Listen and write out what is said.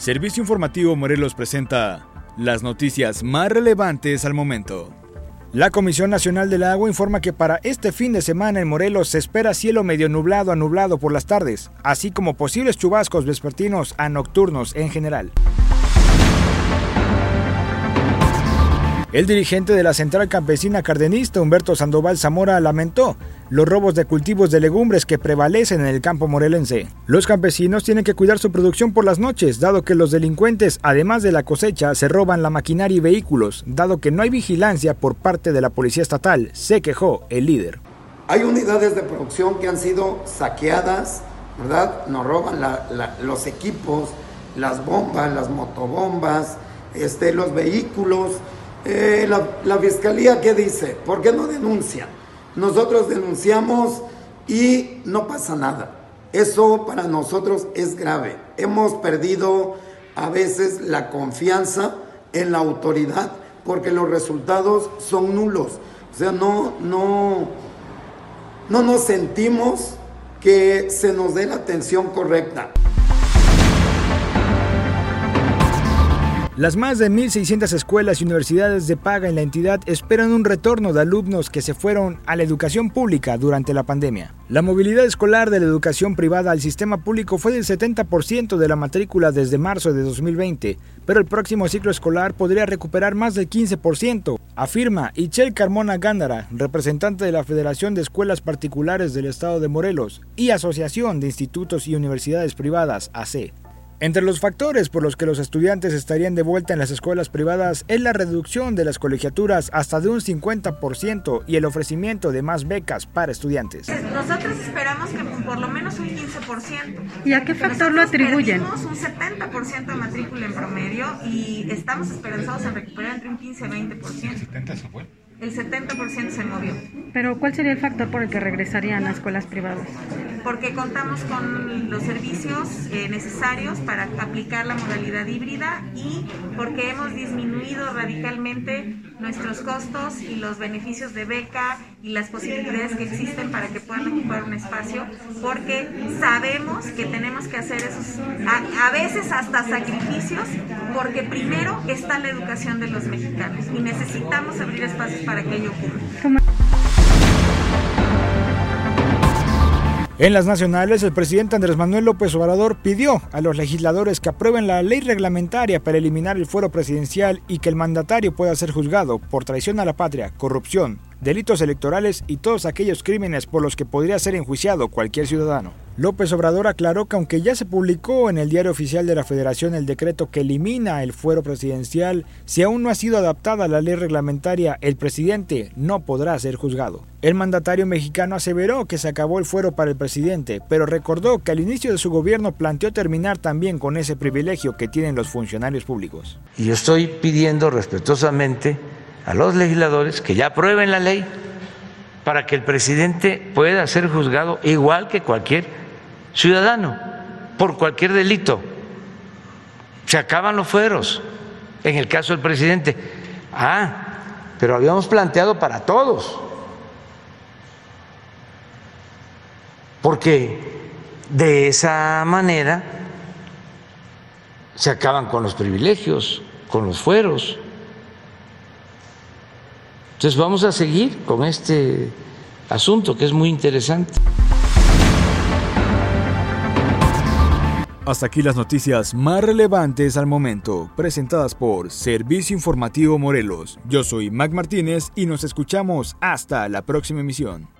Servicio Informativo Morelos presenta las noticias más relevantes al momento. La Comisión Nacional del Agua informa que para este fin de semana en Morelos se espera cielo medio nublado a nublado por las tardes, así como posibles chubascos vespertinos a nocturnos en general. El dirigente de la Central Campesina Cardenista, Humberto Sandoval Zamora, lamentó los robos de cultivos de legumbres que prevalecen en el campo morelense. Los campesinos tienen que cuidar su producción por las noches, dado que los delincuentes, además de la cosecha, se roban la maquinaria y vehículos, dado que no hay vigilancia por parte de la Policía Estatal, se quejó el líder. Hay unidades de producción que han sido saqueadas, ¿verdad? Nos roban los equipos, las bombas, las motobombas, este, los vehículos eh, la, fiscalía, ¿qué dice? ¿Por qué no denuncia? Nosotros denunciamos y no pasa nada. Eso para nosotros es grave. Hemos perdido a veces la confianza en la autoridad porque los resultados son nulos. O sea, no, no, no nos sentimos que se nos dé la atención correcta. Las más de 1.600 escuelas y universidades de paga en la entidad esperan un retorno de alumnos que se fueron a la educación pública durante la pandemia. La movilidad escolar de la educación privada al sistema público fue del 70% de la matrícula desde marzo de 2020, pero el próximo ciclo escolar podría recuperar más del 15%, afirma Ichel Carmona Gándara, representante de la Federación de Escuelas Particulares del Estado de Morelos y Asociación de Institutos y Universidades Privadas, AC. Entre los factores por los que los estudiantes estarían de vuelta en las escuelas privadas es la reducción de las colegiaturas hasta de un 50% y el ofrecimiento de más becas para estudiantes. Nosotros esperamos que por lo menos un 15%. ¿Y a qué factor lo atribuyen? Tenemos un 70% de matrícula en promedio y estamos esperanzados en recuperar entre un 15 y 20%. ¿El 70 se fue? El 70% se movió. Pero ¿cuál sería el factor por el que regresarían a escuelas privadas? porque contamos con los servicios eh, necesarios para aplicar la modalidad híbrida y porque hemos disminuido radicalmente nuestros costos y los beneficios de beca y las posibilidades que existen para que puedan ocupar un espacio, porque sabemos que tenemos que hacer esos, a, veces hasta sacrificios, porque primero está la educación de los mexicanos y necesitamos abrir espacios para que ello ocurra. En las nacionales, el presidente Andrés Manuel López Obrador pidió a los legisladores que aprueben la ley reglamentaria para eliminar el fuero presidencial y que el mandatario pueda ser juzgado por traición a la patria, corrupción, delitos electorales y todos aquellos crímenes por los que podría ser enjuiciado cualquier ciudadano. López Obrador aclaró que aunque ya se publicó en el diario oficial de la Federación el decreto que elimina el fuero presidencial, si aún no ha sido adaptada la ley reglamentaria, el presidente no podrá ser juzgado. El mandatario mexicano aseveró que se acabó el fuero para el presidente, pero recordó que al inicio de su gobierno planteó terminar también con ese privilegio que tienen los funcionarios públicos. Y estoy pidiendo respetuosamente a los legisladores que ya aprueben la ley para que el presidente pueda ser juzgado igual que cualquier ciudadano por cualquier delito. Se acaban los fueros en el caso del presidente. Ah, pero habíamos planteado para todos. Porque de esa manera se acaban con los privilegios, con los fueros. Entonces vamos a seguir con este asunto que es muy interesante. Hasta aquí las noticias más relevantes al momento, presentadas por Servicio Informativo Morelos. Yo soy Mac Martínez y nos escuchamos hasta la próxima emisión.